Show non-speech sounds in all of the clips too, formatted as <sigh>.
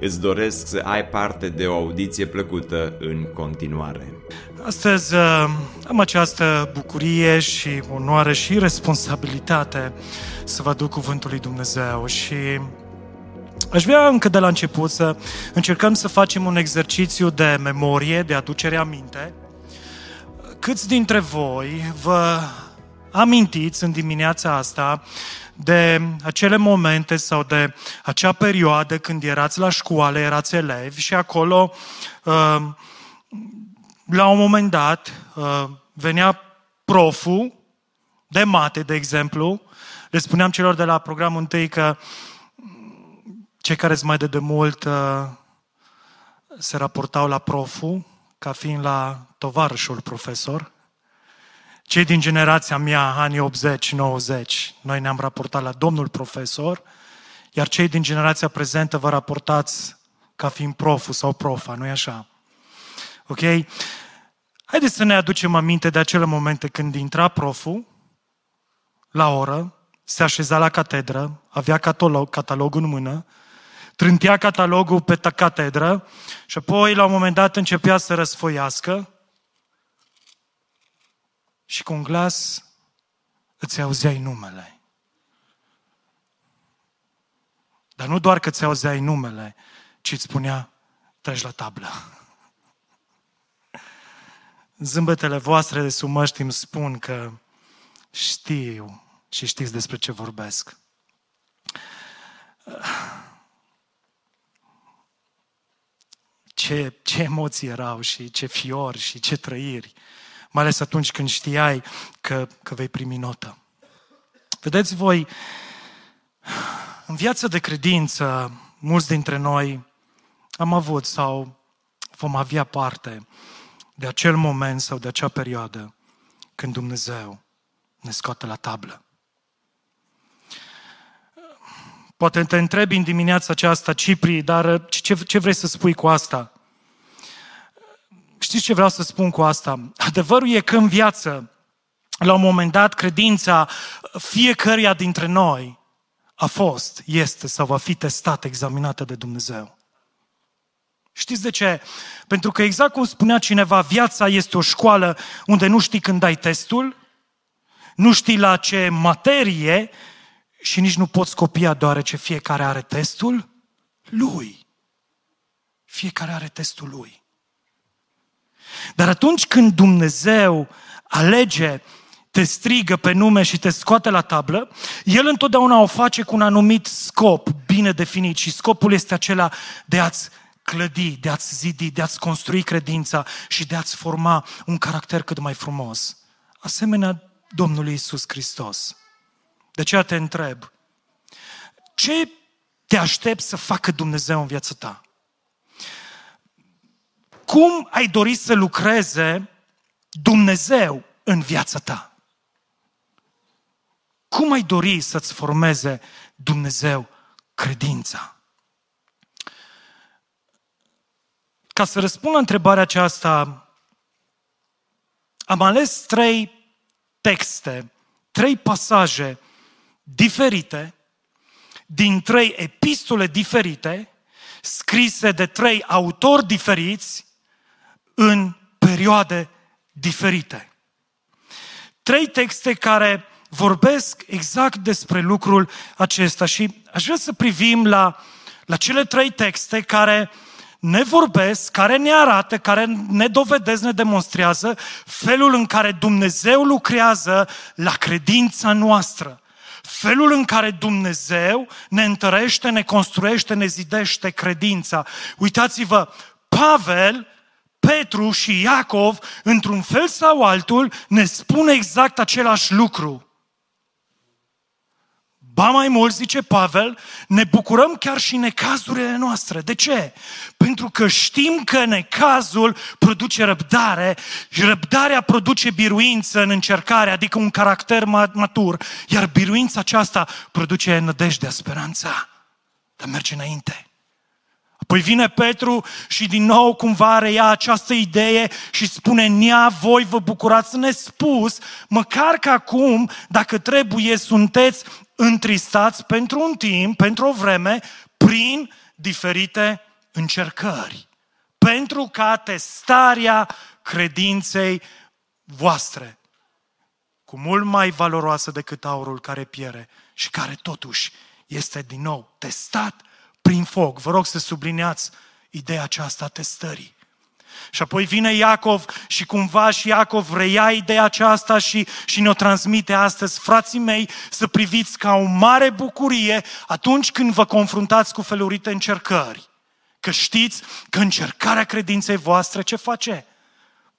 Îți doresc să ai parte de o audiție plăcută în continuare. Astăzi uh, am această bucurie și onoare și responsabilitate să vă aduc Cuvântul lui Dumnezeu și aș vrea încă de la început să încercăm să facem un exercițiu de memorie, de aducere aminte. Câți dintre voi vă amintiți în dimineața asta de acele momente sau de acea perioadă când erați la școală, erați elevi și acolo uh, la un moment dat uh, venea proful de mate, de exemplu, le spuneam celor de la programul întâi că cei care mai de demult uh, se raportau la proful ca fiind la tovarășul profesor. Cei din generația mea, anii 80-90, noi ne-am raportat la domnul profesor, iar cei din generația prezentă vă raportați ca fiind proful sau profa, nu-i așa? Ok? Haideți să ne aducem aminte de acele momente când intra proful la oră, se așeza la catedră, avea catalog, catalogul în mână, trântea catalogul pe catedră și apoi la un moment dat începea să răsfoiască și cu un glas îți auzeai numele. Dar nu doar că ți auzeai numele, ci îți spunea, treci la tablă. <laughs> Zâmbetele voastre de sub măști îmi spun că știu și știți despre ce vorbesc. Ce, ce emoții erau și ce fiori și ce trăiri, mai ales atunci când știai că, că vei primi notă. Vedeți voi, în viața de credință, mulți dintre noi am avut sau vom avea parte de acel moment sau de acea perioadă când Dumnezeu ne scoate la tablă. Poate te întrebi în dimineața aceasta, Cipri, dar ce, ce vrei să spui cu asta? Știți ce vreau să spun cu asta? Adevărul e că în viață, la un moment dat, credința fiecăruia dintre noi a fost, este sau va fi testată, examinată de Dumnezeu. Știți de ce? Pentru că exact cum spunea cineva, viața este o școală unde nu știi când ai testul, nu știi la ce materie și nici nu poți copia deoarece fiecare are testul lui. Fiecare are testul lui. Dar atunci când Dumnezeu alege, te strigă pe nume și te scoate la tablă, El întotdeauna o face cu un anumit scop bine definit și scopul este acela de a-ți clădi, de a-ți zidi, de a-ți construi credința și de a-ți forma un caracter cât mai frumos. Asemenea Domnului Isus Hristos. De aceea te întreb, ce te aștept să facă Dumnezeu în viața ta? Cum ai dori să lucreze Dumnezeu în viața ta? Cum ai dori să-ți formeze Dumnezeu credința? Ca să răspund la întrebarea aceasta, am ales trei texte, trei pasaje diferite, din trei epistole diferite, scrise de trei autori diferiți, în perioade diferite. Trei texte care vorbesc exact despre lucrul acesta și aș vrea să privim la, la cele trei texte care ne vorbesc, care ne arată, care ne dovedesc, ne demonstrează felul în care Dumnezeu lucrează la credința noastră. Felul în care Dumnezeu ne întărește, ne construiește, ne zidește credința. Uitați-vă, Pavel, Petru și Iacov, într-un fel sau altul, ne spune exact același lucru. Ba mai mult, zice Pavel, ne bucurăm chiar și necazurile noastre. De ce? Pentru că știm că necazul produce răbdare și răbdarea produce biruință în încercare, adică un caracter matur, iar biruința aceasta produce nădejdea, speranța. Dar merge înainte. Apoi vine Petru și din nou cumva reia această idee și spune, Nia, voi vă bucurați nespus, măcar că acum, dacă trebuie, sunteți întristați pentru un timp, pentru o vreme, prin diferite încercări. Pentru ca testarea credinței voastre, cu mult mai valoroasă decât aurul care piere și care totuși este din nou testat prin foc. Vă rog să subliniați ideea aceasta a testării. Și apoi vine Iacov și cumva și Iacov reia ideea aceasta și, și ne-o transmite astăzi. Frații mei, să priviți ca o mare bucurie atunci când vă confruntați cu felurite încercări. Că știți că încercarea credinței voastre ce face?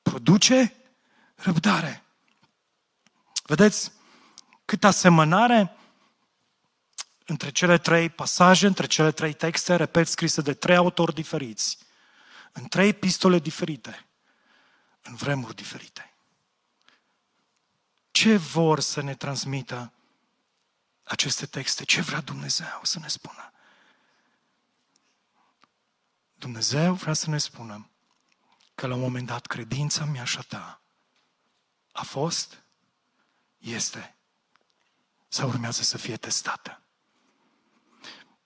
Produce răbdare. Vedeți cât asemănare între cele trei pasaje, între cele trei texte, repet, scrise de trei autori diferiți în trei epistole diferite, în vremuri diferite. Ce vor să ne transmită aceste texte? Ce vrea Dumnezeu să ne spună? Dumnezeu vrea să ne spună că la un moment dat credința mea și a ta a fost, este sau urmează să fie testată.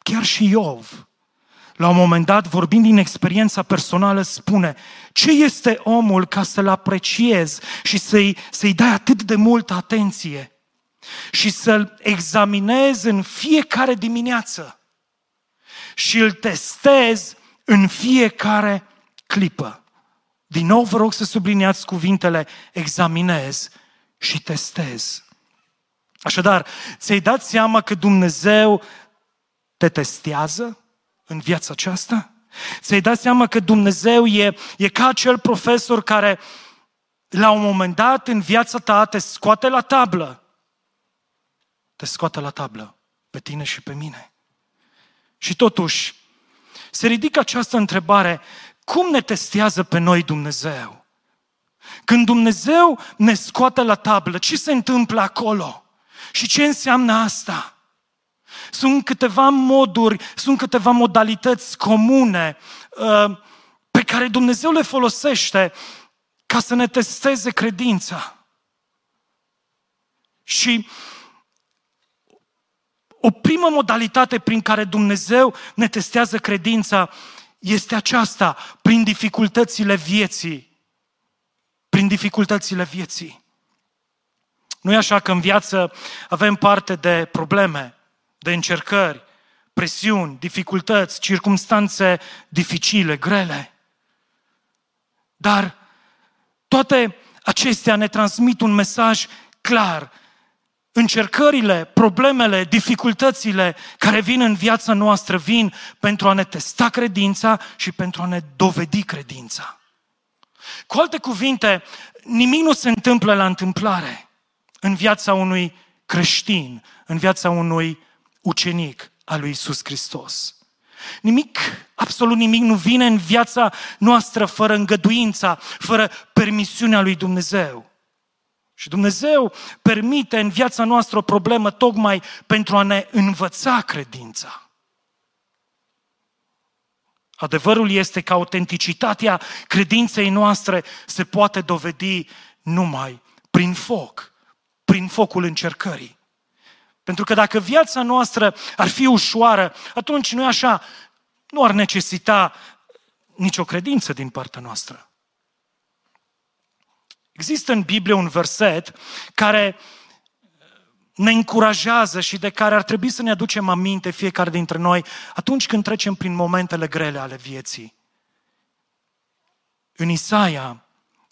Chiar și Iov la un moment dat, vorbind din experiența personală, spune ce este omul ca să-l apreciezi și să-i, să-i dai atât de multă atenție și să-l examinezi în fiecare dimineață și îl testezi în fiecare clipă. Din nou vă rog să subliniați cuvintele examinez și testez. Așadar, ți-ai dat seama că Dumnezeu te testează? în viața aceasta? Ți-ai dat seama că Dumnezeu e, e ca acel profesor care la un moment dat în viața ta te scoate la tablă. Te scoate la tablă pe tine și pe mine. Și totuși, se ridică această întrebare, cum ne testează pe noi Dumnezeu? Când Dumnezeu ne scoate la tablă, ce se întâmplă acolo? Și ce înseamnă asta? Sunt câteva moduri, sunt câteva modalități comune uh, pe care Dumnezeu le folosește ca să ne testeze credința. Și o primă modalitate prin care Dumnezeu ne testează credința este aceasta, prin dificultățile vieții. Prin dificultățile vieții. Nu e așa că în viață avem parte de probleme, de încercări, presiuni, dificultăți, circumstanțe dificile, grele. Dar toate acestea ne transmit un mesaj clar. Încercările, problemele, dificultățile care vin în viața noastră vin pentru a ne testa credința și pentru a ne dovedi credința. Cu alte cuvinte, nimic nu se întâmplă la întâmplare în viața unui creștin, în viața unui ucenic al lui Isus Hristos. Nimic, absolut nimic nu vine în viața noastră fără îngăduința, fără permisiunea lui Dumnezeu. Și Dumnezeu permite în viața noastră o problemă tocmai pentru a ne învăța credința. Adevărul este că autenticitatea credinței noastre se poate dovedi numai prin foc, prin focul încercării. Pentru că dacă viața noastră ar fi ușoară, atunci nu așa, nu ar necesita nicio credință din partea noastră. Există în Biblie un verset care ne încurajează și de care ar trebui să ne aducem aminte fiecare dintre noi atunci când trecem prin momentele grele ale vieții. În Isaia,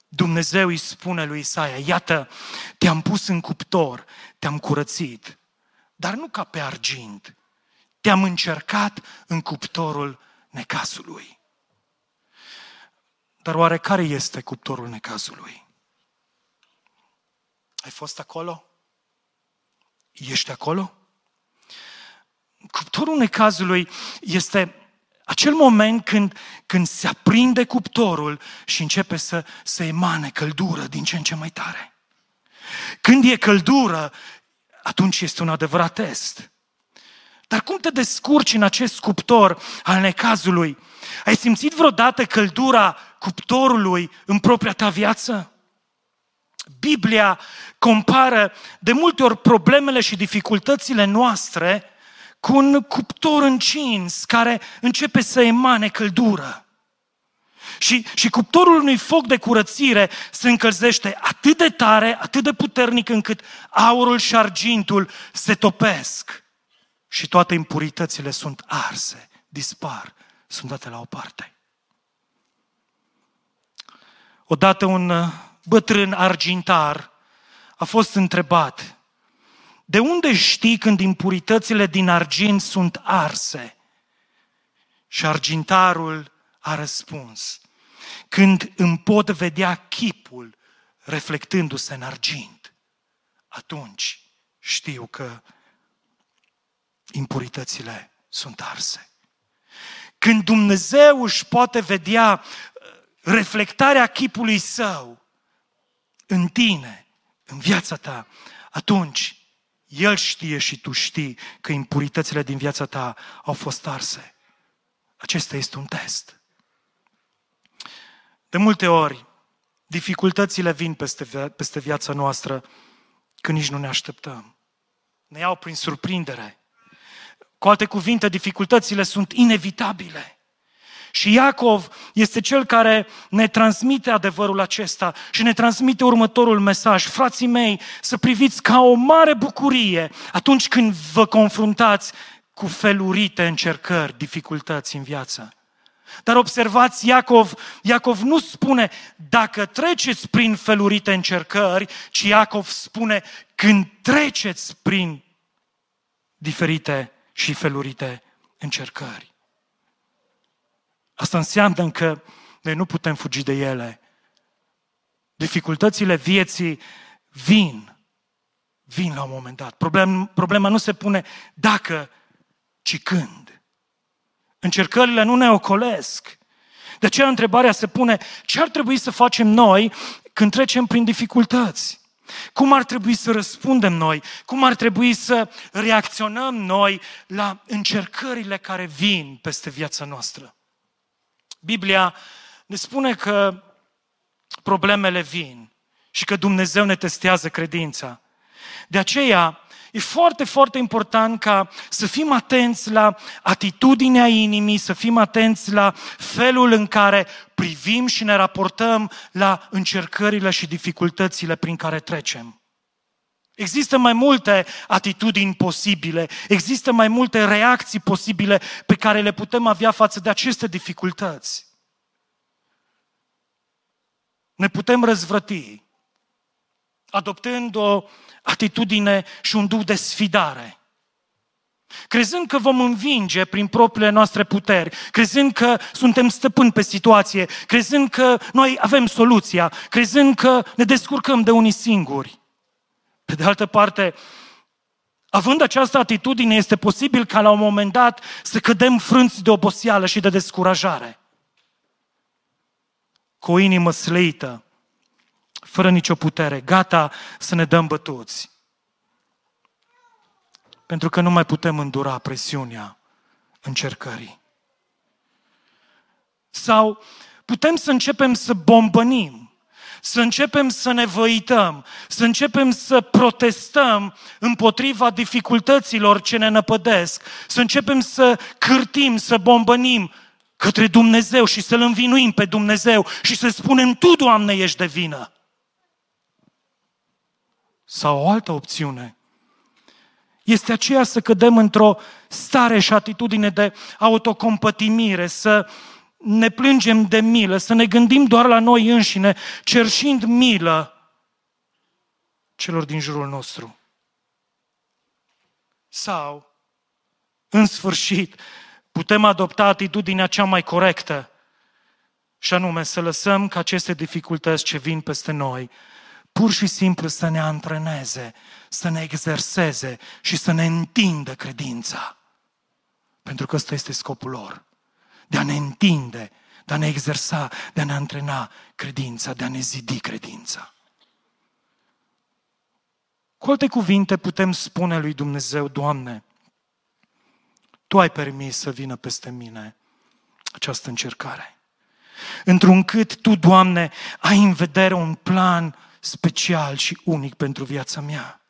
Dumnezeu îi spune lui Isaia, iată, te-am pus în cuptor, te-am curățit, dar nu ca pe argint. Te-am încercat în cuptorul necazului. Dar oare care este cuptorul necazului? Ai fost acolo? Ești acolo? cuptorul necazului este acel moment când, când se aprinde cuptorul și începe să, să emane căldură din ce în ce mai tare. Când e căldură, atunci este un adevărat test. Dar cum te descurci în acest cuptor al necazului? Ai simțit vreodată căldura cuptorului în propria ta viață? Biblia compară de multe ori problemele și dificultățile noastre cu un cuptor încins care începe să emane căldură. Și, și cuptorul unui foc de curățire se încălzește atât de tare, atât de puternic încât aurul și argintul se topesc și toate impuritățile sunt arse, dispar, sunt date la o parte. Odată un uh, bătrân argintar a fost întrebat, de unde știi când impuritățile din argint sunt arse? Și argintarul a răspuns, când îmi pot vedea chipul reflectându-se în argint, atunci știu că impuritățile sunt arse. Când Dumnezeu își poate vedea uh, reflectarea chipului său în tine, în viața ta, atunci El știe și tu știi că impuritățile din viața ta au fost arse. Acesta este un test. De multe ori, dificultățile vin peste, peste viața noastră când nici nu ne așteptăm. Ne iau prin surprindere. Cu alte cuvinte, dificultățile sunt inevitabile. Și Iacov este cel care ne transmite adevărul acesta și ne transmite următorul mesaj. Frații mei, să priviți ca o mare bucurie atunci când vă confruntați cu felurite încercări, dificultăți în viață. Dar observați, Iacov, Iacov nu spune dacă treceți prin felurite încercări, ci Iacov spune când treceți prin diferite și felurite încercări. Asta înseamnă că noi nu putem fugi de ele. Dificultățile vieții vin. Vin la un moment dat. Problem, problema nu se pune dacă, ci când. Încercările nu ne ocolesc. De aceea întrebarea se pune, ce ar trebui să facem noi când trecem prin dificultăți? Cum ar trebui să răspundem noi? Cum ar trebui să reacționăm noi la încercările care vin peste viața noastră? Biblia ne spune că problemele vin și că Dumnezeu ne testează credința. De aceea, E foarte, foarte important ca să fim atenți la atitudinea inimii, să fim atenți la felul în care privim și ne raportăm la încercările și dificultățile prin care trecem. Există mai multe atitudini posibile, există mai multe reacții posibile pe care le putem avea față de aceste dificultăți. Ne putem răzvrăti, adoptând o atitudine și un duh de sfidare. Crezând că vom învinge prin propriile noastre puteri, crezând că suntem stăpâni pe situație, crezând că noi avem soluția, crezând că ne descurcăm de unii singuri. Pe de altă parte, având această atitudine, este posibil ca la un moment dat să cădem frânți de oboseală și de descurajare. Cu o inimă slăită, fără nicio putere, gata să ne dăm bătuți. Pentru că nu mai putem îndura presiunea încercării. Sau putem să începem să bombănim, să începem să ne văităm, să începem să protestăm împotriva dificultăților ce ne năpădesc, să începem să cârtim, să bombănim către Dumnezeu și să-L învinuim pe Dumnezeu și să spunem, Tu, Doamne, ești de vină. Sau o altă opțiune este aceea să cădem într-o stare și atitudine de autocompătimire, să ne plângem de milă, să ne gândim doar la noi înșine, cerșind milă celor din jurul nostru. Sau, în sfârșit, putem adopta atitudinea cea mai corectă, și anume să lăsăm ca aceste dificultăți ce vin peste noi pur și simplu să ne antreneze, să ne exerseze și să ne întindă credința. Pentru că ăsta este scopul lor. De a ne întinde, de a ne exersa, de a ne antrena credința, de a ne zidi credința. Cu alte cuvinte putem spune lui Dumnezeu, Doamne, Tu ai permis să vină peste mine această încercare. Într-un cât Tu, Doamne, ai în vedere un plan special și unic pentru viața mea.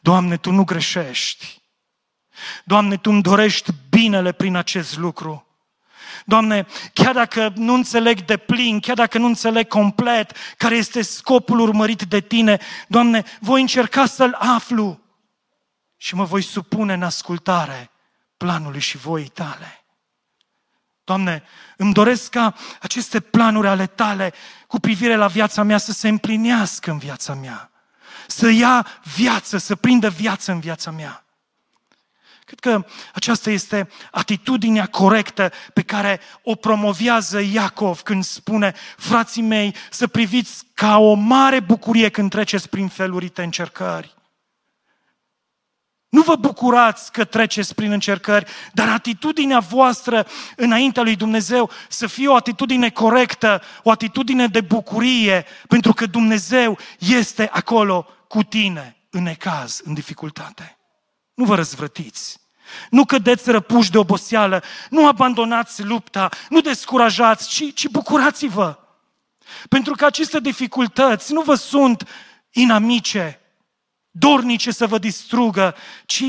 Doamne, Tu nu greșești. Doamne, Tu îmi dorești binele prin acest lucru. Doamne, chiar dacă nu înțeleg de plin, chiar dacă nu înțeleg complet care este scopul urmărit de Tine, Doamne, voi încerca să-L aflu și mă voi supune în ascultare planului și voii Tale. Doamne, îmi doresc ca aceste planuri ale Tale cu privire la viața mea să se împlinească în viața mea. Să ia viață, să prindă viață în viața mea. Cred că aceasta este atitudinea corectă pe care o promovează Iacov când spune, frații mei, să priviți ca o mare bucurie când treceți prin felurite încercări. Nu vă bucurați că treceți prin încercări, dar atitudinea voastră înaintea lui Dumnezeu să fie o atitudine corectă, o atitudine de bucurie, pentru că Dumnezeu este acolo cu tine în necaz, în dificultate. Nu vă răzvrătiți. Nu cădeți răpuși de oboseală, nu abandonați lupta, nu descurajați, ci, ci bucurați-vă. Pentru că aceste dificultăți nu vă sunt inamice, dornice să vă distrugă, ci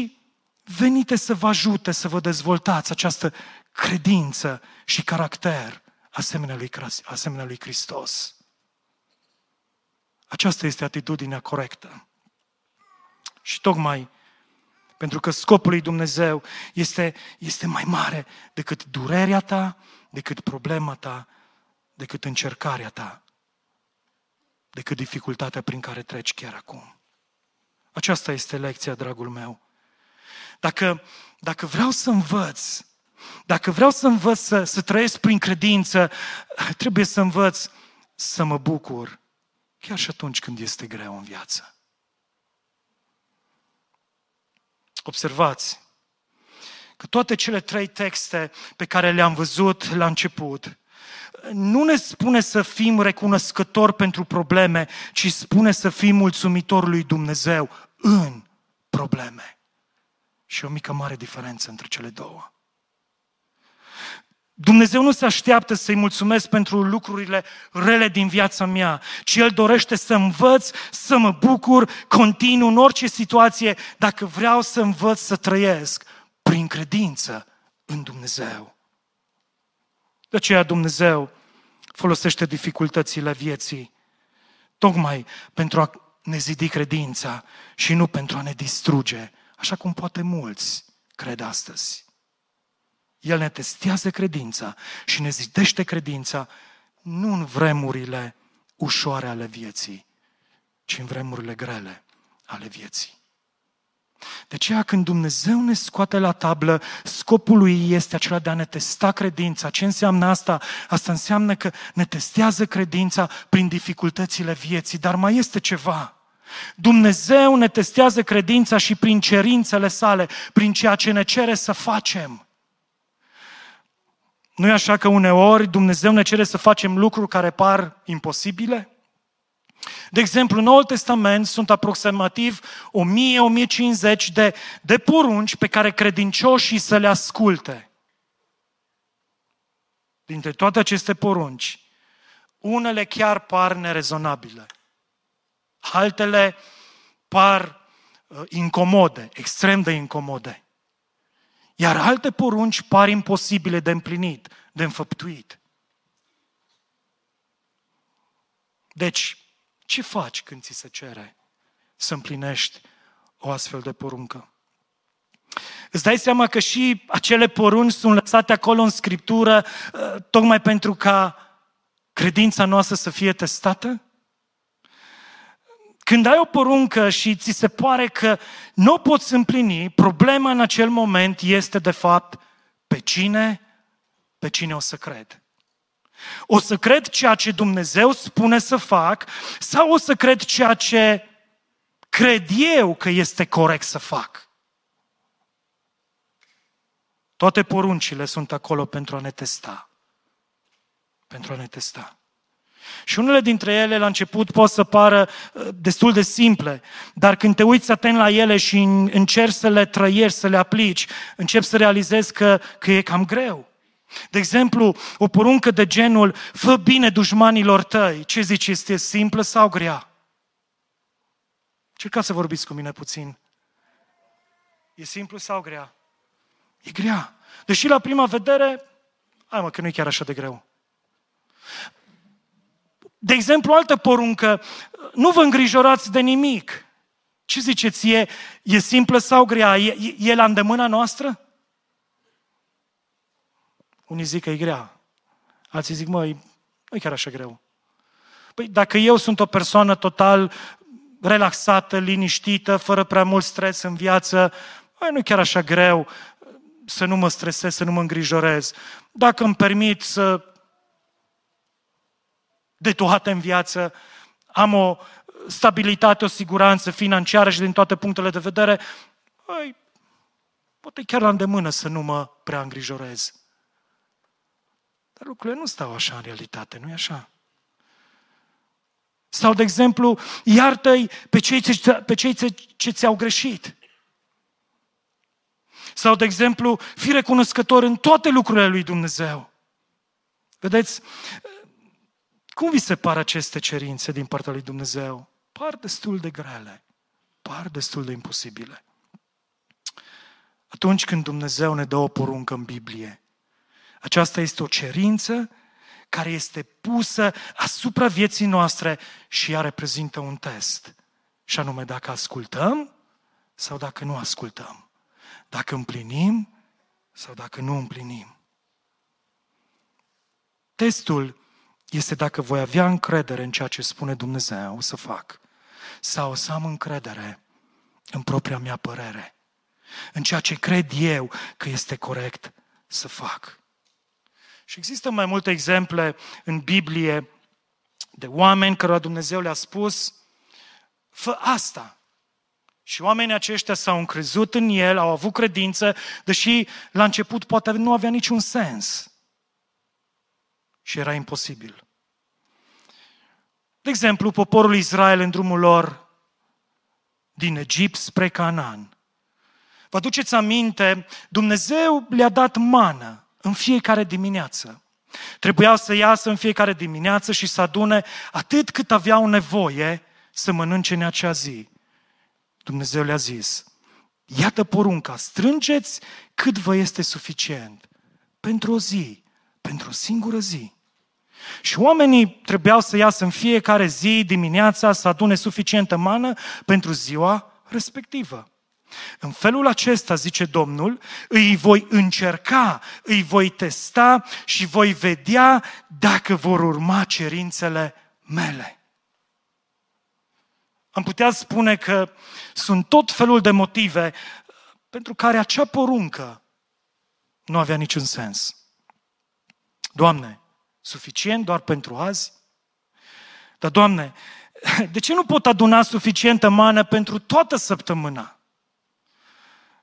venite să vă ajute să vă dezvoltați această credință și caracter asemenea lui, asemenea lui Hristos. Aceasta este atitudinea corectă. Și tocmai pentru că scopul lui Dumnezeu este, este mai mare decât durerea ta, decât problema ta, decât încercarea ta, decât dificultatea prin care treci chiar acum. Aceasta este lecția, dragul meu. Dacă, dacă vreau să învăț, dacă vreau să învăț să, să trăiesc prin credință, trebuie să învăț să mă bucur, chiar și atunci când este greu în viață. Observați că toate cele trei texte pe care le-am văzut la început, nu ne spune să fim recunoscători pentru probleme, ci spune să fim mulțumitori lui Dumnezeu în probleme. Și o mică mare diferență între cele două. Dumnezeu nu se așteaptă să-i mulțumesc pentru lucrurile rele din viața mea, ci El dorește să învăț, să mă bucur continuu în orice situație, dacă vreau să învăț să trăiesc prin credință în Dumnezeu. De aceea Dumnezeu folosește dificultățile vieții tocmai pentru a ne zidi credința și nu pentru a ne distruge, așa cum poate mulți cred astăzi. El ne testează credința și ne zidește credința nu în vremurile ușoare ale vieții, ci în vremurile grele ale vieții. De aceea când Dumnezeu ne scoate la tablă, scopul lui este acela de a ne testa credința. Ce înseamnă asta? Asta înseamnă că ne testează credința prin dificultățile vieții, dar mai este ceva. Dumnezeu ne testează credința și prin cerințele sale, prin ceea ce ne cere să facem. Nu e așa că uneori Dumnezeu ne cere să facem lucruri care par imposibile? De exemplu, în Noul Testament sunt aproximativ 1000-1050 de, de porunci pe care credincioșii să le asculte. Dintre toate aceste porunci, unele chiar par nerezonabile. Altele par uh, incomode, extrem de incomode. Iar alte porunci par imposibile de împlinit, de înfăptuit. Deci, ce faci când ți se cere să împlinești o astfel de poruncă? Îți dai seama că și acele porunci sunt lăsate acolo în Scriptură uh, tocmai pentru ca credința noastră să fie testată? Când ai o poruncă și ți se pare că nu o poți împlini, problema în acel moment este de fapt pe cine, pe cine o să cred. O să cred ceea ce Dumnezeu spune să fac sau o să cred ceea ce cred eu că este corect să fac. Toate poruncile sunt acolo pentru a ne testa. Pentru a ne testa. Și unele dintre ele la început pot să pară uh, destul de simple, dar când te uiți atent la ele și încerci să le trăiești, să le aplici, începi să realizezi că, că e cam greu. De exemplu, o poruncă de genul, fă bine dușmanilor tăi. Ce zici, este simplă sau grea? Cercați să vorbiți cu mine puțin. E simplu sau grea? E grea. Deși la prima vedere, hai mă, că nu e chiar așa de greu. De exemplu, altă poruncă, nu vă îngrijorați de nimic. Ce ziceți, e, e simplă sau grea? E, e la îndemâna noastră? Unii zic că e grea. Alții zic, măi, nu e chiar așa greu. Păi dacă eu sunt o persoană total relaxată, liniștită, fără prea mult stres în viață, măi, nu e chiar așa greu să nu mă stresez, să nu mă îngrijorez. Dacă îmi permit să de toate în viață, am o stabilitate, o siguranță financiară și din toate punctele de vedere, măi, poate chiar la îndemână să nu mă prea îngrijorez. Dar lucrurile nu stau așa în realitate, nu e așa? Sau, de exemplu, iartă-i pe cei, ce, pe cei ce, ce ți-au greșit. Sau, de exemplu, fi recunoscător în toate lucrurile lui Dumnezeu. Vedeți, cum vi se par aceste cerințe din partea lui Dumnezeu? Par destul de grele, par destul de imposibile. Atunci când Dumnezeu ne dă o poruncă în Biblie, aceasta este o cerință care este pusă asupra vieții noastre și ea reprezintă un test. Și anume dacă ascultăm sau dacă nu ascultăm. Dacă împlinim sau dacă nu împlinim. Testul este dacă voi avea încredere în ceea ce spune Dumnezeu să fac sau să am încredere în propria mea părere, în ceea ce cred eu că este corect să fac. Și există mai multe exemple în Biblie de oameni cărora Dumnezeu le-a spus, fă asta. Și oamenii aceștia s-au încrezut în el, au avut credință, deși la început poate nu avea niciun sens. Și era imposibil. De exemplu, poporul Israel în drumul lor din Egipt spre Canaan. Vă aduceți aminte, Dumnezeu le-a dat mană în fiecare dimineață. Trebuiau să iasă în fiecare dimineață și să adune atât cât aveau nevoie să mănânce în acea zi. Dumnezeu le-a zis, iată porunca, strângeți cât vă este suficient pentru o zi, pentru o singură zi. Și oamenii trebuiau să iasă în fiecare zi dimineața să adune suficientă mană pentru ziua respectivă. În felul acesta, zice Domnul, îi voi încerca, îi voi testa și voi vedea dacă vor urma cerințele mele. Am putea spune că sunt tot felul de motive pentru care acea poruncă nu avea niciun sens. Doamne, suficient doar pentru azi? Dar, Doamne, de ce nu pot aduna suficientă mană pentru toată săptămâna?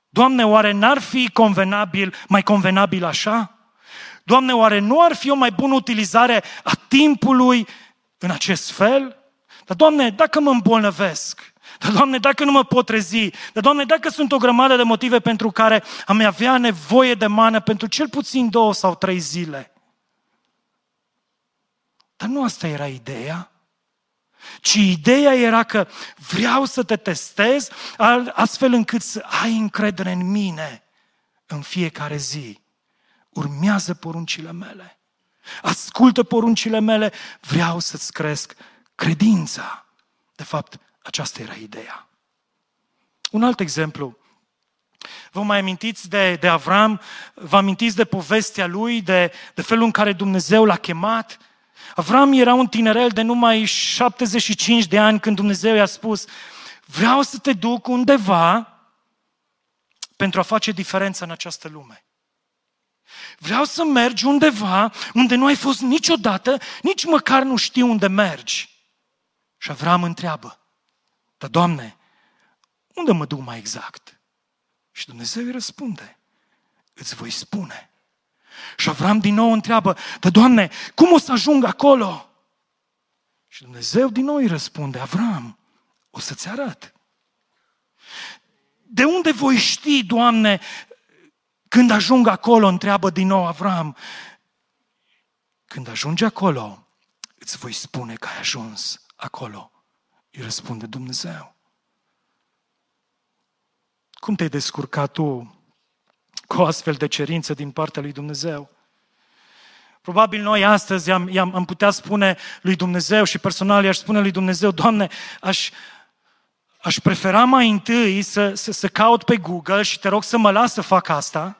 Doamne, oare n-ar fi convenabil, mai convenabil așa? Doamne, oare nu ar fi o mai bună utilizare a timpului în acest fel? Dar, Doamne, dacă mă îmbolnăvesc, dar, Doamne, dacă nu mă pot trezi, dar, Doamne, dacă sunt o grămadă de motive pentru care am avea nevoie de mană pentru cel puțin două sau trei zile. Dar nu asta era ideea ci ideea era că vreau să te testez astfel încât să ai încredere în mine în fiecare zi. Urmează poruncile mele. Ascultă poruncile mele, vreau să-ți cresc credința. De fapt, aceasta era ideea. Un alt exemplu. Vă mai amintiți de, de Avram? Vă amintiți de povestea lui, de, de felul în care Dumnezeu l-a chemat? Avram era un tinerel de numai 75 de ani când Dumnezeu i-a spus vreau să te duc undeva pentru a face diferența în această lume. Vreau să mergi undeva unde nu ai fost niciodată, nici măcar nu știu unde mergi. Și Avram întreabă, dar Doamne, unde mă duc mai exact? Și Dumnezeu îi răspunde, îți voi spune. Și Avram din nou întreabă, dar Doamne, cum o să ajung acolo? Și Dumnezeu din nou îi răspunde, Avram, o să-ți arăt. De unde voi ști, Doamne, când ajung acolo, întreabă din nou Avram. Când ajungi acolo, îți voi spune că ai ajuns acolo. Îi răspunde Dumnezeu. Cum te-ai descurcat tu cu o astfel de cerință din partea lui Dumnezeu? Probabil noi astăzi am, am, am putea spune lui Dumnezeu și personal i-aș spune lui Dumnezeu, Doamne, aș, aș prefera mai întâi să, să, să caut pe Google și te rog să mă las să fac asta.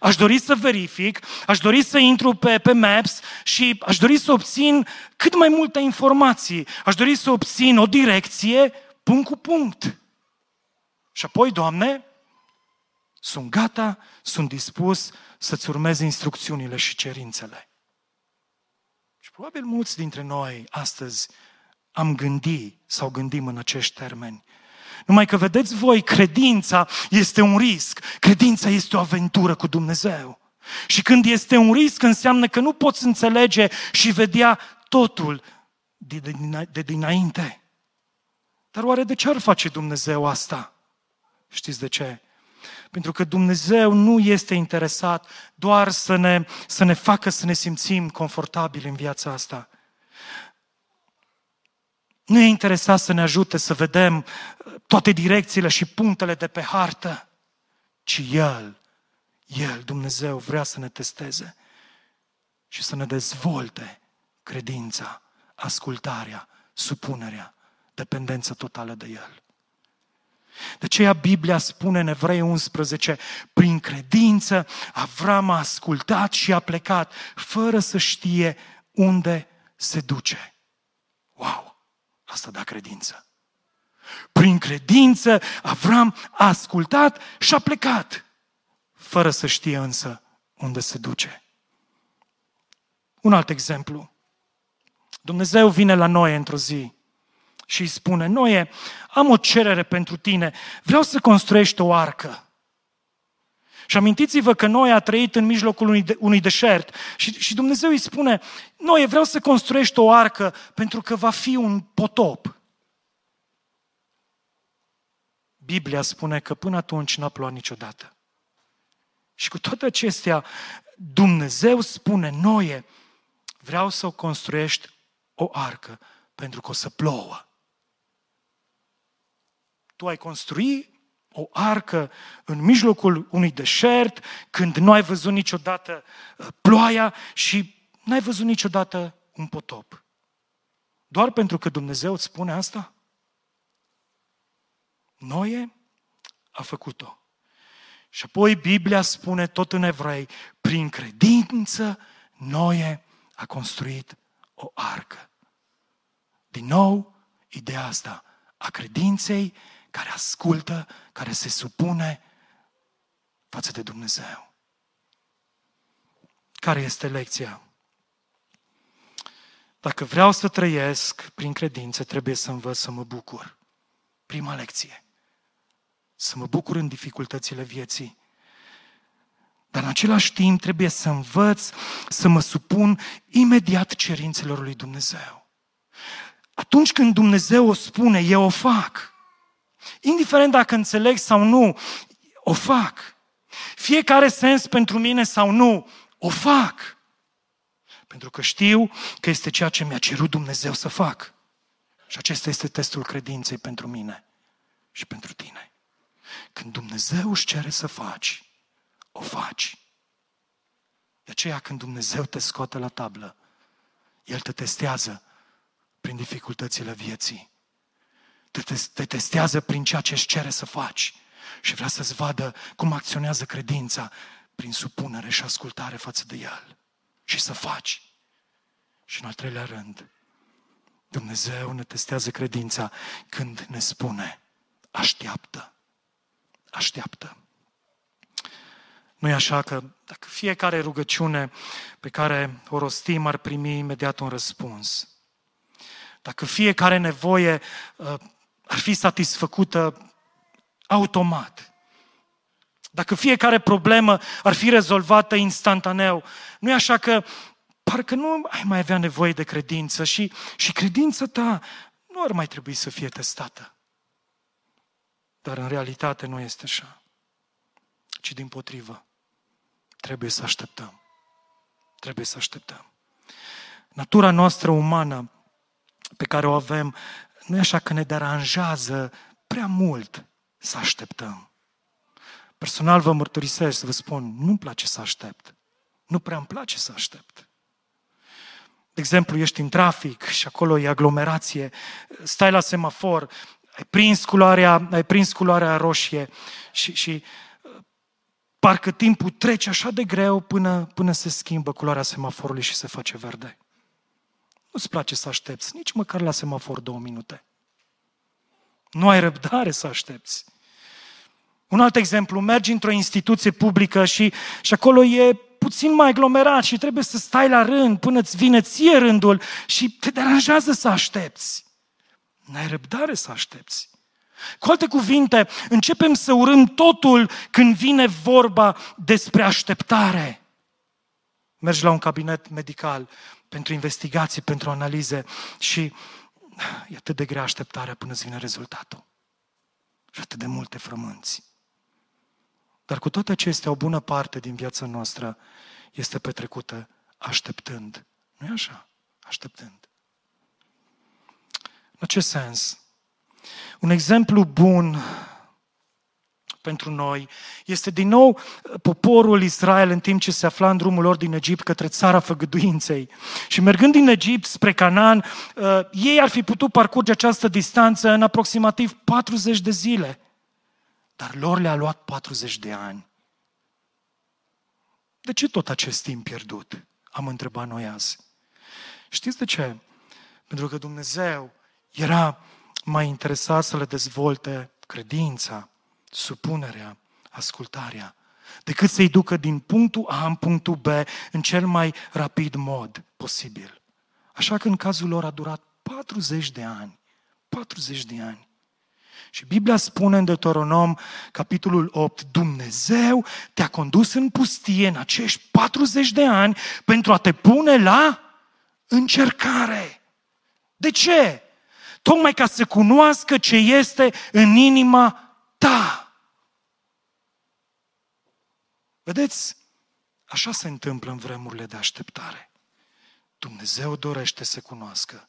Aș dori să verific, aș dori să intru pe, pe Maps și aș dori să obțin cât mai multe informații. Aș dori să obțin o direcție punct cu punct. Și apoi, Doamne, sunt gata, sunt dispus să-ți urmez instrucțiunile și cerințele. Și probabil mulți dintre noi astăzi am gândit sau gândim în acești termeni. Numai că vedeți voi, credința este un risc. Credința este o aventură cu Dumnezeu. Și când este un risc, înseamnă că nu poți înțelege și vedea totul de, de, de dinainte. Dar oare de ce ar face Dumnezeu asta? Știți de ce? Pentru că Dumnezeu nu este interesat doar să ne, să ne facă să ne simțim confortabili în viața asta. Nu e interesat să ne ajute să vedem uh, toate direcțiile și punctele de pe hartă, ci El, El, Dumnezeu, vrea să ne testeze și să ne dezvolte credința, ascultarea, supunerea, dependența totală de El. De aceea Biblia spune în Evrei 11, prin credință Avram a ascultat și a plecat, fără să știe unde se duce. Wow! Asta da credință. Prin credință Avram a ascultat și a plecat, fără să știe însă unde se duce. Un alt exemplu. Dumnezeu vine la noi într-o zi și îi spune, Noie, am o cerere pentru tine, vreau să construiești o arcă. Și amintiți-vă că Noe a trăit în mijlocul unui, de, unui deșert și, și Dumnezeu îi spune, Noe, vreau să construiești o arcă pentru că va fi un potop. Biblia spune că până atunci n-a plouat niciodată. Și cu toate acestea, Dumnezeu spune, Noe, vreau să o construiești o arcă pentru că o să plouă tu ai construi o arcă în mijlocul unui deșert, când nu ai văzut niciodată uh, ploaia și n-ai văzut niciodată un potop. Doar pentru că Dumnezeu îți spune asta? Noie a făcut-o. Și apoi Biblia spune tot în evrei, prin credință Noie a construit o arcă. Din nou, ideea asta a credinței care ascultă, care se supune față de Dumnezeu. Care este lecția? Dacă vreau să trăiesc prin credință, trebuie să învăț să mă bucur. Prima lecție. Să mă bucur în dificultățile vieții. Dar în același timp trebuie să învăț să mă supun imediat cerințelor lui Dumnezeu. Atunci când Dumnezeu o spune, eu o fac. Indiferent dacă înțeleg sau nu, o fac. Fiecare sens pentru mine sau nu, o fac. Pentru că știu că este ceea ce mi-a cerut Dumnezeu să fac. Și acesta este testul credinței pentru mine și pentru tine. Când Dumnezeu își cere să faci, o faci. De aceea când Dumnezeu te scoate la tablă, El te testează prin dificultățile vieții te, te testează prin ceea ce își cere să faci și vrea să-ți vadă cum acționează credința prin supunere și ascultare față de El. Și să faci. Și în al treilea rând, Dumnezeu ne testează credința când ne spune, așteaptă, așteaptă. Nu e așa că dacă fiecare rugăciune pe care o rostim ar primi imediat un răspuns, dacă fiecare nevoie uh, ar fi satisfăcută automat. Dacă fiecare problemă ar fi rezolvată instantaneu, nu e așa că parcă nu ai mai avea nevoie de credință și, și credința ta nu ar mai trebui să fie testată. Dar în realitate nu este așa, ci din potrivă. Trebuie să așteptăm. Trebuie să așteptăm. Natura noastră umană pe care o avem, nu e așa că ne deranjează prea mult să așteptăm. Personal vă mărturisesc, să vă spun, nu-mi place să aștept. Nu prea îmi place să aștept. De exemplu, ești în trafic și acolo e aglomerație, stai la semafor, ai prins culoarea, ai prins culoarea roșie și, și parcă timpul trece așa de greu până, până se schimbă culoarea semaforului și se face verde. Nu-ți place să aștepți, nici măcar la semafor două minute. Nu ai răbdare să aștepți. Un alt exemplu, mergi într-o instituție publică și, și acolo e puțin mai aglomerat și trebuie să stai la rând până îți vine ție rândul și te deranjează să aștepți. N-ai răbdare să aștepți. Cu alte cuvinte, începem să urâm totul când vine vorba despre așteptare. Mergi la un cabinet medical pentru investigații, pentru analize și e atât de grea așteptarea până îți vine rezultatul. Și atât de multe frămânți. Dar cu toate acestea, o bună parte din viața noastră este petrecută așteptând. nu e așa? Așteptând. În ce sens? Un exemplu bun pentru noi este din nou poporul Israel în timp ce se afla în drumul lor din Egipt către țara făgăduinței. Și mergând din Egipt spre Canaan, uh, ei ar fi putut parcurge această distanță în aproximativ 40 de zile. Dar lor le-a luat 40 de ani. De ce tot acest timp pierdut? Am întrebat noi azi. Știți de ce? Pentru că Dumnezeu era mai interesat să le dezvolte credința, supunerea, ascultarea, decât să-i ducă din punctul A în punctul B în cel mai rapid mod posibil. Așa că în cazul lor a durat 40 de ani. 40 de ani. Și Biblia spune în Deuteronom, capitolul 8, Dumnezeu te-a condus în pustie în acești 40 de ani pentru a te pune la încercare. De ce? Tocmai ca să cunoască ce este în inima ta. Vedeți? Așa se întâmplă în vremurile de așteptare. Dumnezeu dorește să cunoască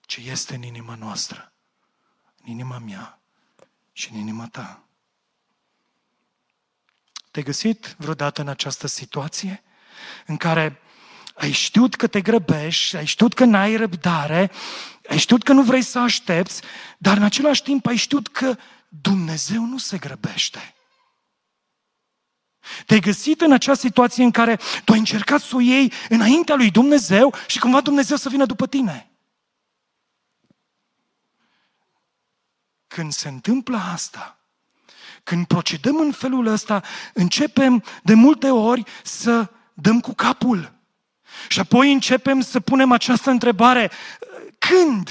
ce este în inima noastră în inima mea și în inima ta. Te-ai găsit vreodată în această situație în care ai știut că te grăbești, ai știut că n-ai răbdare, ai știut că nu vrei să aștepți, dar în același timp ai știut că Dumnezeu nu se grăbește. Te-ai găsit în acea situație în care tu ai încercat să o iei înaintea lui Dumnezeu și cumva Dumnezeu să vină după tine. Când se întâmplă asta, când procedăm în felul ăsta, începem de multe ori să dăm cu capul. Și apoi începem să punem această întrebare, când?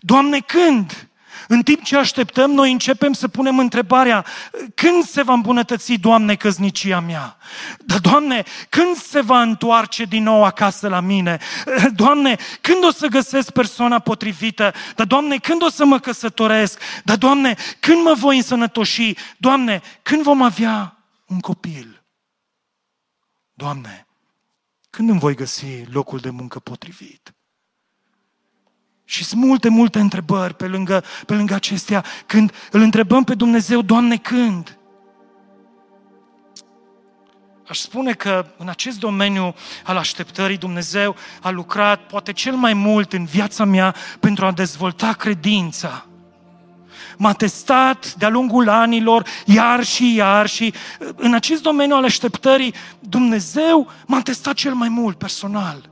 Doamne, când? În timp ce așteptăm, noi începem să punem întrebarea, când se va îmbunătăți, Doamne, căznicia mea? Dar, Doamne, când se va întoarce din nou acasă la mine? Doamne, când o să găsesc persoana potrivită? Dar, Doamne, când o să mă căsătoresc? Dar, Doamne, când mă voi însănătoși? Doamne, când vom avea un copil? Doamne, când îmi voi găsi locul de muncă potrivit? Și sunt multe, multe întrebări pe lângă, pe lângă acestea. Când îl întrebăm pe Dumnezeu, Doamne, când? Aș spune că în acest domeniu al așteptării Dumnezeu a lucrat poate cel mai mult în viața mea pentru a dezvolta credința. M-a testat de-a lungul anilor, iar și iar și în acest domeniu al așteptării Dumnezeu m-a testat cel mai mult personal.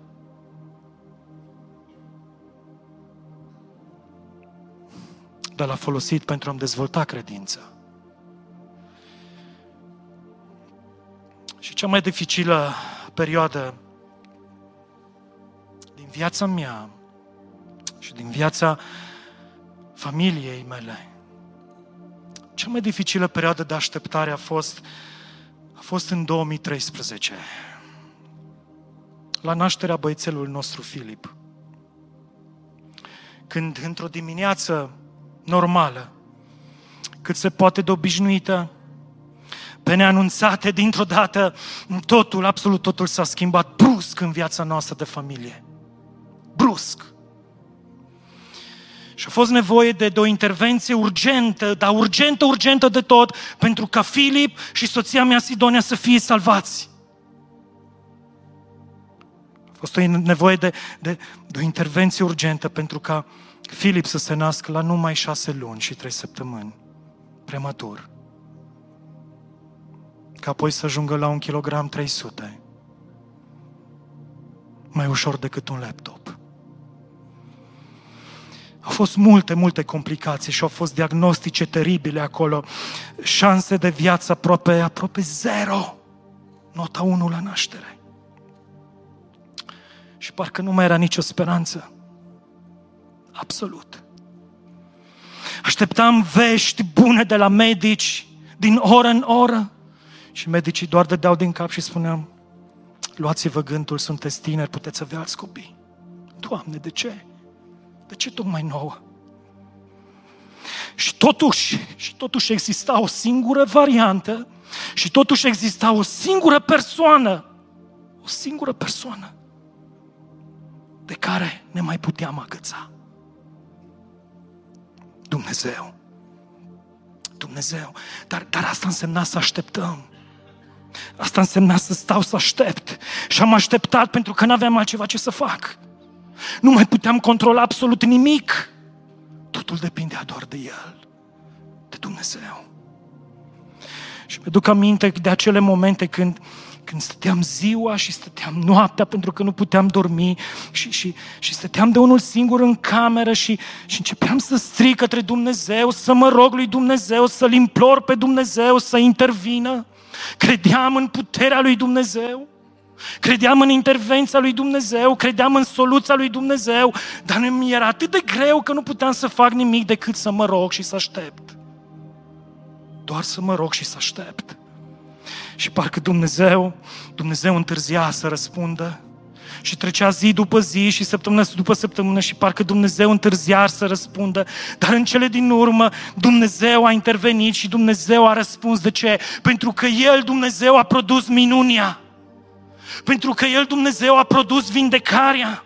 Dar l-a folosit pentru a-mi dezvolta credința. Și cea mai dificilă perioadă din viața mea și din viața familiei mele, cea mai dificilă perioadă de așteptare a fost, a fost în 2013, la nașterea băiețelului nostru Filip. Când într-o dimineață normală, cât se poate de obișnuită, pe neanunțate, dintr-o dată, totul, absolut totul s-a schimbat brusc în viața noastră de familie. Brusc. Și a fost nevoie de, de o intervenție urgentă, dar urgentă, urgentă de tot, pentru ca Filip și soția mea Sidonia să fie salvați. A fost o nevoie de, de, de o intervenție urgentă pentru ca Filip să se nască la numai șase luni și trei săptămâni, prematur. Ca apoi să ajungă la un kilogram 300. Mai ușor decât un laptop. Au fost multe, multe complicații și au fost diagnostice teribile acolo. Șanse de viață aproape, aproape zero. Nota 1 la naștere. Și parcă nu mai era nicio speranță. Absolut. Așteptam vești bune de la medici din oră în oră și medicii doar dădeau din cap și spuneam luați-vă gândul, sunteți tineri, puteți avea alți copii. Doamne, de ce? De ce tocmai nouă? Și totuși, și totuși exista o singură variantă și totuși exista o singură persoană, o singură persoană de care ne mai puteam agăța. Dumnezeu. Dumnezeu. Dar, dar asta însemna să așteptăm. Asta însemna să stau să aștept. Și am așteptat pentru că nu aveam altceva ce să fac. Nu mai puteam controla absolut nimic. Totul depindea doar de El, de Dumnezeu. Și mi-aduc aminte de acele momente când, când stăteam ziua și stăteam noaptea pentru că nu puteam dormi și, și, și stăteam de unul singur în cameră și, și începeam să strig către Dumnezeu, să mă rog lui Dumnezeu, să-L implor pe Dumnezeu să intervină. Credeam în puterea lui Dumnezeu. Credeam în intervenția lui Dumnezeu, credeam în soluția lui Dumnezeu, dar mi era atât de greu că nu puteam să fac nimic decât să mă rog și să aștept. Doar să mă rog și să aștept. Și parcă Dumnezeu, Dumnezeu întârzia să răspundă. Și trecea zi după zi și săptămână după săptămână și parcă Dumnezeu întârzia să răspundă. Dar în cele din urmă Dumnezeu a intervenit și Dumnezeu a răspuns. De ce? Pentru că El, Dumnezeu, a produs minunia. Pentru că El, Dumnezeu, a produs vindecarea.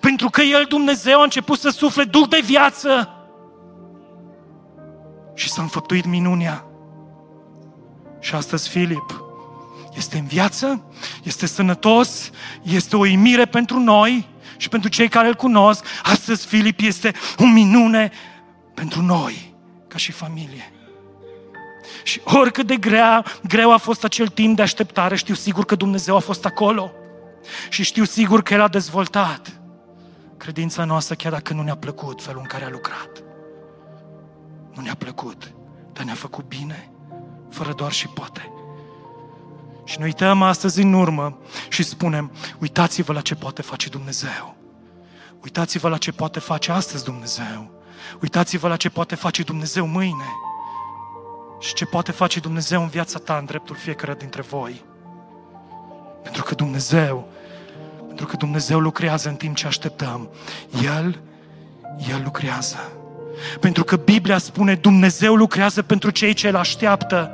Pentru că El, Dumnezeu, a început să sufle duh de viață. Și s-a înfăptuit minunia. Și astăzi Filip este în viață, este sănătos, este o imire pentru noi și pentru cei care îl cunosc. Astăzi Filip este o minune pentru noi, ca și familie. Și oricât de grea, greu a fost acel timp de așteptare, știu sigur că Dumnezeu a fost acolo. Și știu sigur că El a dezvoltat credința noastră, chiar dacă nu ne-a plăcut felul în care a lucrat. Nu ne-a plăcut, dar ne-a făcut bine, fără doar și poate. Și ne uităm astăzi în urmă și spunem, uitați-vă la ce poate face Dumnezeu. Uitați-vă la ce poate face astăzi Dumnezeu. Uitați-vă la ce poate face Dumnezeu mâine și ce poate face Dumnezeu în viața ta, în dreptul fiecare dintre voi. Pentru că Dumnezeu, pentru că Dumnezeu lucrează în timp ce așteptăm. El, El lucrează. Pentru că Biblia spune Dumnezeu lucrează pentru cei ce îl așteaptă.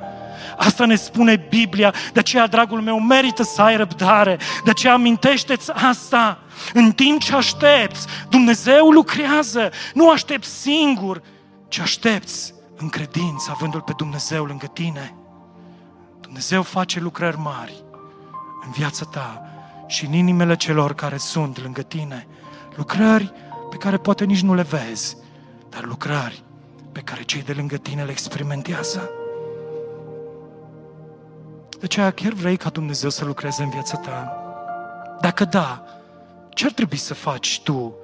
Asta ne spune Biblia, de aceea, dragul meu, merită să ai răbdare, de aceea amintește-ți asta. În timp ce aștepți, Dumnezeu lucrează, nu aștepți singur, ci aștepți în credință, avându-L pe Dumnezeu lângă tine. Dumnezeu face lucrări mari în viața ta și în inimile celor care sunt lângă tine. Lucrări pe care poate nici nu le vezi, dar lucrări pe care cei de lângă tine le experimentează. De aceea chiar vrei ca Dumnezeu să lucreze în viața ta? Dacă da, ce ar trebui să faci tu?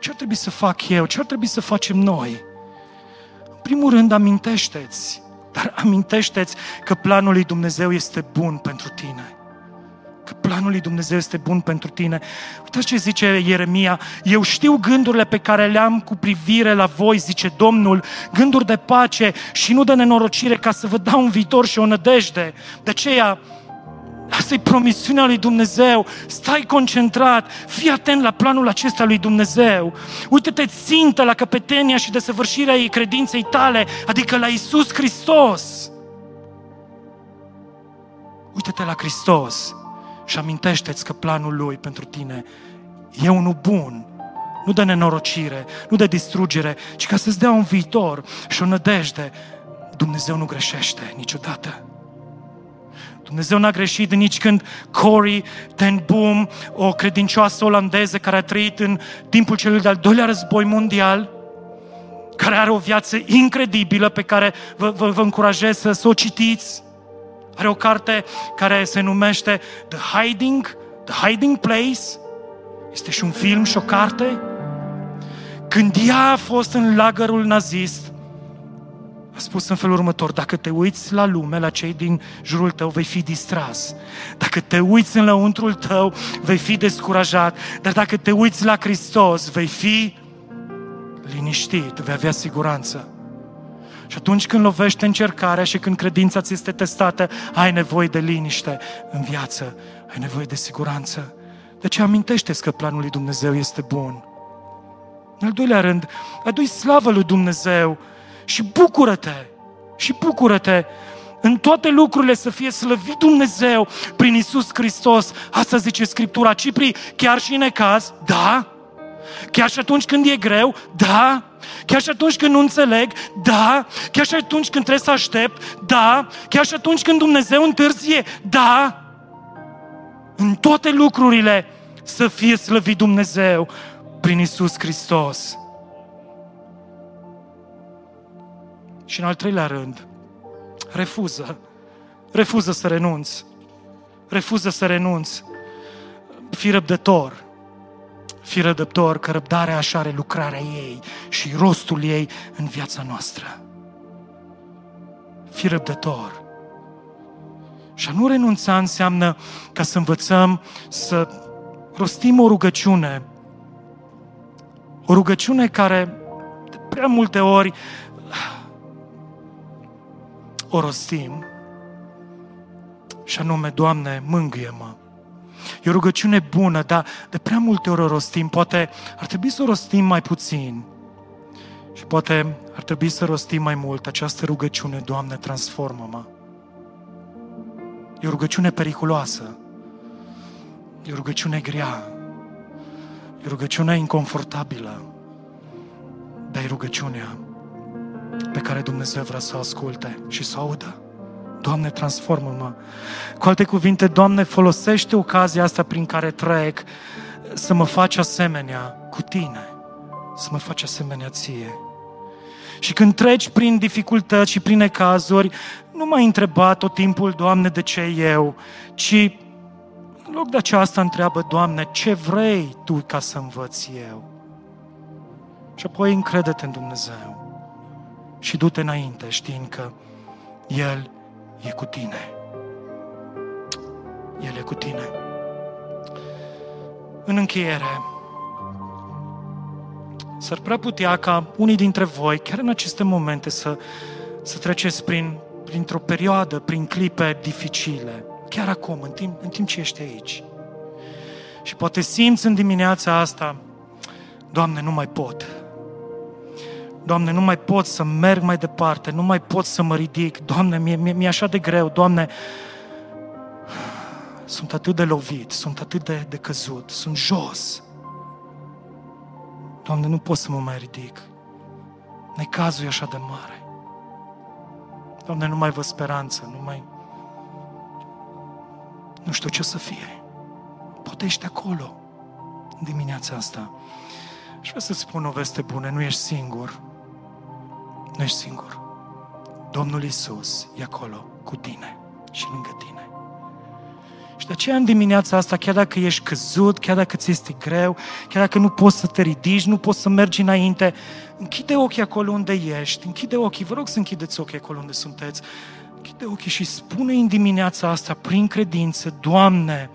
Ce ar trebui să fac eu? Ce ar trebui să facem noi? primul rând, amintește-ți, dar amintește-ți că planul lui Dumnezeu este bun pentru tine. Că planul planul lui Dumnezeu este bun pentru tine. Uitați ce zice Ieremia, eu știu gândurile pe care le am cu privire la voi, zice Domnul, gânduri de pace și nu de nenorocire, ca să vă dau un viitor și o nădejde. De aceea, Asta e promisiunea lui Dumnezeu. Stai concentrat, fii atent la planul acesta lui Dumnezeu. Uită-te țintă la căpetenia și desăvârșirea ei credinței tale, adică la Isus Hristos. Uită-te la Hristos și amintește-ți că planul Lui pentru tine e unul bun, nu de nenorocire, nu de distrugere, ci ca să-ți dea un viitor și o nădejde. Dumnezeu nu greșește niciodată. Dumnezeu n-a greșit nici când Corey ten Boom, o credincioasă olandeză care a trăit în timpul celui de-al doilea război mondial, care are o viață incredibilă pe care vă, vă, vă încurajez să, să o citiți. Are o carte care se numește The Hiding, The Hiding Place. Este și un film și o carte. Când ea a fost în lagărul nazist, a spus în felul următor, dacă te uiți la lume, la cei din jurul tău, vei fi distras. Dacă te uiți în lăuntrul tău, vei fi descurajat. Dar dacă te uiți la Hristos, vei fi liniștit, vei avea siguranță. Și atunci când lovește încercarea și când credința ți este testată, ai nevoie de liniște în viață, ai nevoie de siguranță. De ce amintește că planul lui Dumnezeu este bun? În al doilea rând, adu-i slavă lui Dumnezeu și bucură-te, și bucură-te în toate lucrurile să fie slăvit Dumnezeu prin Isus Hristos. Asta zice Scriptura. Cipri, chiar și în necaz, da, Chiar și atunci când e greu, da. Chiar și atunci când nu înțeleg, da. Chiar și atunci când trebuie să aștept, da. Chiar și atunci când Dumnezeu întârzie, da. În toate lucrurile să fie slăvit Dumnezeu prin Isus Hristos. Și în al treilea rând, refuză. Refuză să renunți. Refuză să renunți. Fii răbdător. Fii răbdător, că răbdarea așa are lucrarea ei și rostul ei în viața noastră. Fii răbdător. Și a nu renunța înseamnă ca să învățăm să rostim o rugăciune. O rugăciune care de prea multe ori o rostim și anume, Doamne, mângâie-mă. E o rugăciune bună, dar de prea multe ori o rostim. Poate ar trebui să o rostim mai puțin. Și poate ar trebui să rostim mai mult această rugăciune, Doamne, transformă-mă. E o rugăciune periculoasă. E o rugăciune grea. E o rugăciune inconfortabilă. Dar e rugăciunea pe care Dumnezeu vrea să o asculte și să o audă. Doamne, transformă-mă. Cu alte cuvinte, Doamne, folosește ocazia asta prin care trec să mă faci asemenea cu Tine, să mă faci asemenea Ție. Și când treci prin dificultăți și prin necazuri, nu m-ai întrebat tot timpul, Doamne, de ce eu, ci în loc de aceasta întreabă, Doamne, ce vrei Tu ca să învăț eu? Și apoi încrede-te în Dumnezeu și du-te înainte știind că El e cu tine. El e cu tine. În încheiere, s-ar prea putea ca unii dintre voi, chiar în aceste momente, să, să treceți prin, printr-o perioadă, prin clipe dificile, chiar acum, în timp, în timp ce ești aici. Și poate simți în dimineața asta, Doamne, nu mai pot. Doamne, nu mai pot să merg mai departe, nu mai pot să mă ridic. Doamne, mi-e, mi-e, mi-e așa de greu. Doamne, sunt atât de lovit, sunt atât de, de căzut, sunt jos. Doamne, nu pot să mă mai ridic. Necazul e așa de mare. Doamne, nu mai văd speranță, nu mai... Nu știu ce să fie. Poate ești acolo, în dimineața asta. Și vreau să-ți spun o veste bună, nu ești singur. Nu ești singur. Domnul Isus e acolo cu tine și lângă tine. Și de aceea în dimineața asta, chiar dacă ești căzut, chiar dacă ți este greu, chiar dacă nu poți să te ridici, nu poți să mergi înainte, închide ochii acolo unde ești, închide ochii, vă rog să închideți ochii acolo unde sunteți, închide ochii și spune în dimineața asta, prin credință, Doamne,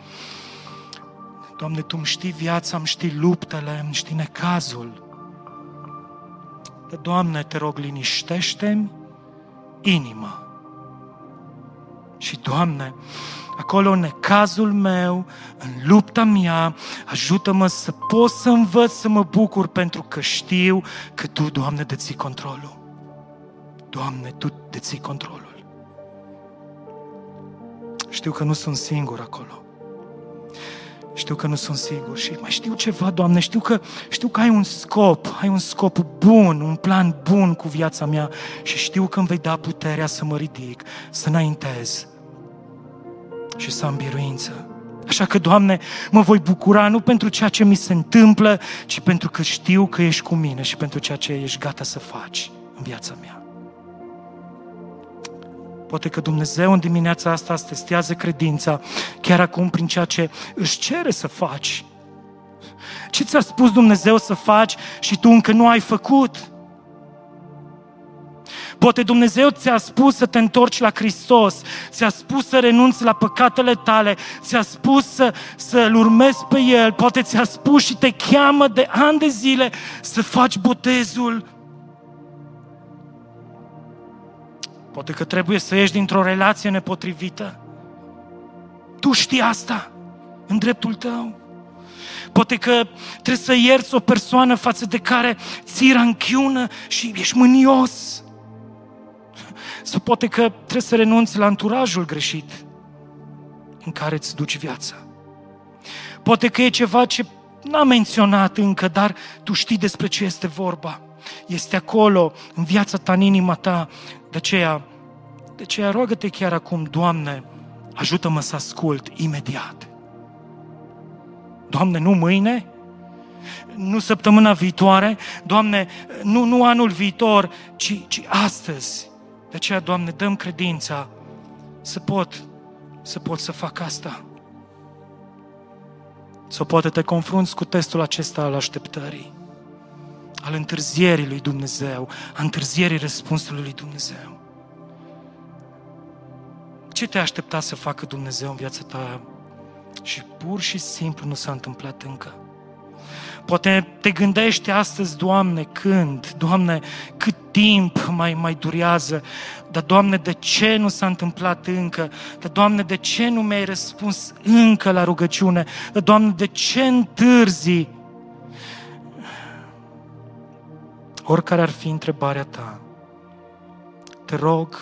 Doamne, Tu îmi știi viața, îmi știi luptele, îmi știi necazul. Dar, Doamne, te rog, liniștește-mi inima. Și, Doamne, acolo în necazul meu, în lupta mea, ajută-mă să pot să învăț să mă bucur pentru că știu că Tu, Doamne, deții controlul. Doamne, Tu deții controlul. Știu că nu sunt singur acolo. Știu că nu sunt sigur și mai știu ceva, Doamne, știu că, știu că ai un scop, ai un scop bun, un plan bun cu viața mea și știu că îmi vei da puterea să mă ridic, să înaintez și să am biruință. Așa că, Doamne, mă voi bucura nu pentru ceea ce mi se întâmplă, ci pentru că știu că ești cu mine și pentru ceea ce ești gata să faci în viața mea. Poate că Dumnezeu în dimineața asta îți testează credința chiar acum prin ceea ce își cere să faci. Ce ți-a spus Dumnezeu să faci și tu încă nu ai făcut? Poate Dumnezeu ți-a spus să te întorci la Hristos, ți-a spus să renunți la păcatele tale, ți-a spus să, să-L urmezi pe El, poate ți-a spus și te cheamă de ani de zile să faci botezul Poate că trebuie să ieși dintr-o relație nepotrivită. Tu știi asta în dreptul tău. Poate că trebuie să ierți o persoană față de care ții ranchiună și ești mânios. Sau poate că trebuie să renunți la anturajul greșit în care îți duci viața. Poate că e ceva ce n-am menționat încă, dar tu știi despre ce este vorba. Este acolo, în viața ta, în inima ta, de aceea, de aceea roagă-te chiar acum, Doamne, ajută-mă să ascult imediat. Doamne, nu mâine, nu săptămâna viitoare, Doamne, nu, nu anul viitor, ci, ci astăzi. De aceea, Doamne, dăm credința să pot, să pot să fac asta. Sau poate te confrunți cu testul acesta al așteptării, al întârzierii lui Dumnezeu, a întârzierii răspunsului lui Dumnezeu. Ce te aștepta să facă Dumnezeu în viața ta și pur și simplu nu s-a întâmplat încă? Poate te gândești astăzi, Doamne, când? Doamne, cât timp mai, mai durează? Dar, Doamne, de ce nu s-a întâmplat încă? Dar, Doamne, de ce nu mi-ai răspuns încă la rugăciune? Dar, Doamne, de ce întârzi? Oricare ar fi întrebarea ta, te rog,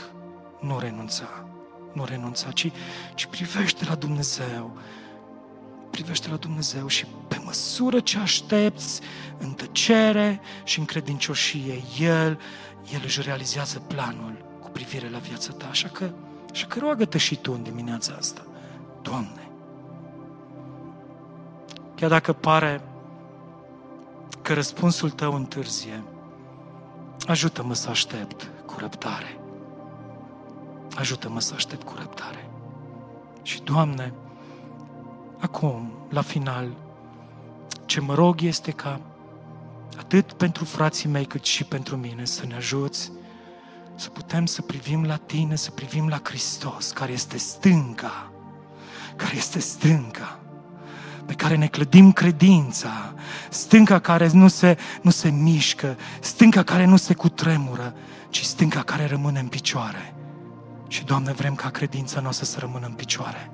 nu renunța nu renunța, ci, ci privește la Dumnezeu. Privește la Dumnezeu și pe măsură ce aștepți în tăcere și în credincioșie, El, El își realizează planul cu privire la viața ta. Așa că, așa că roagă-te și tu în dimineața asta. Doamne, chiar dacă pare că răspunsul tău întârzie, ajută-mă să aștept cu răbdare. Ajută-mă să aștept cu răbdare. Și, Doamne, acum, la final, ce mă rog este ca atât pentru frații mei cât și pentru mine să ne ajuți să putem să privim la Tine, să privim la Hristos, care este stânca, care este stânca, pe care ne clădim credința, stânca care nu se, nu se mișcă, stânca care nu se cutremură, ci stânca care rămâne în picioare. Și, Doamne, vrem ca credința noastră să rămână în picioare.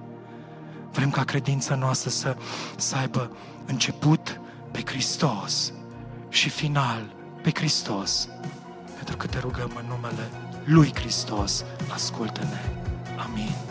Vrem ca credința noastră să, să aibă început pe Hristos și final pe Hristos. Pentru că te rugăm în numele Lui Hristos, ascultă-ne. Amin.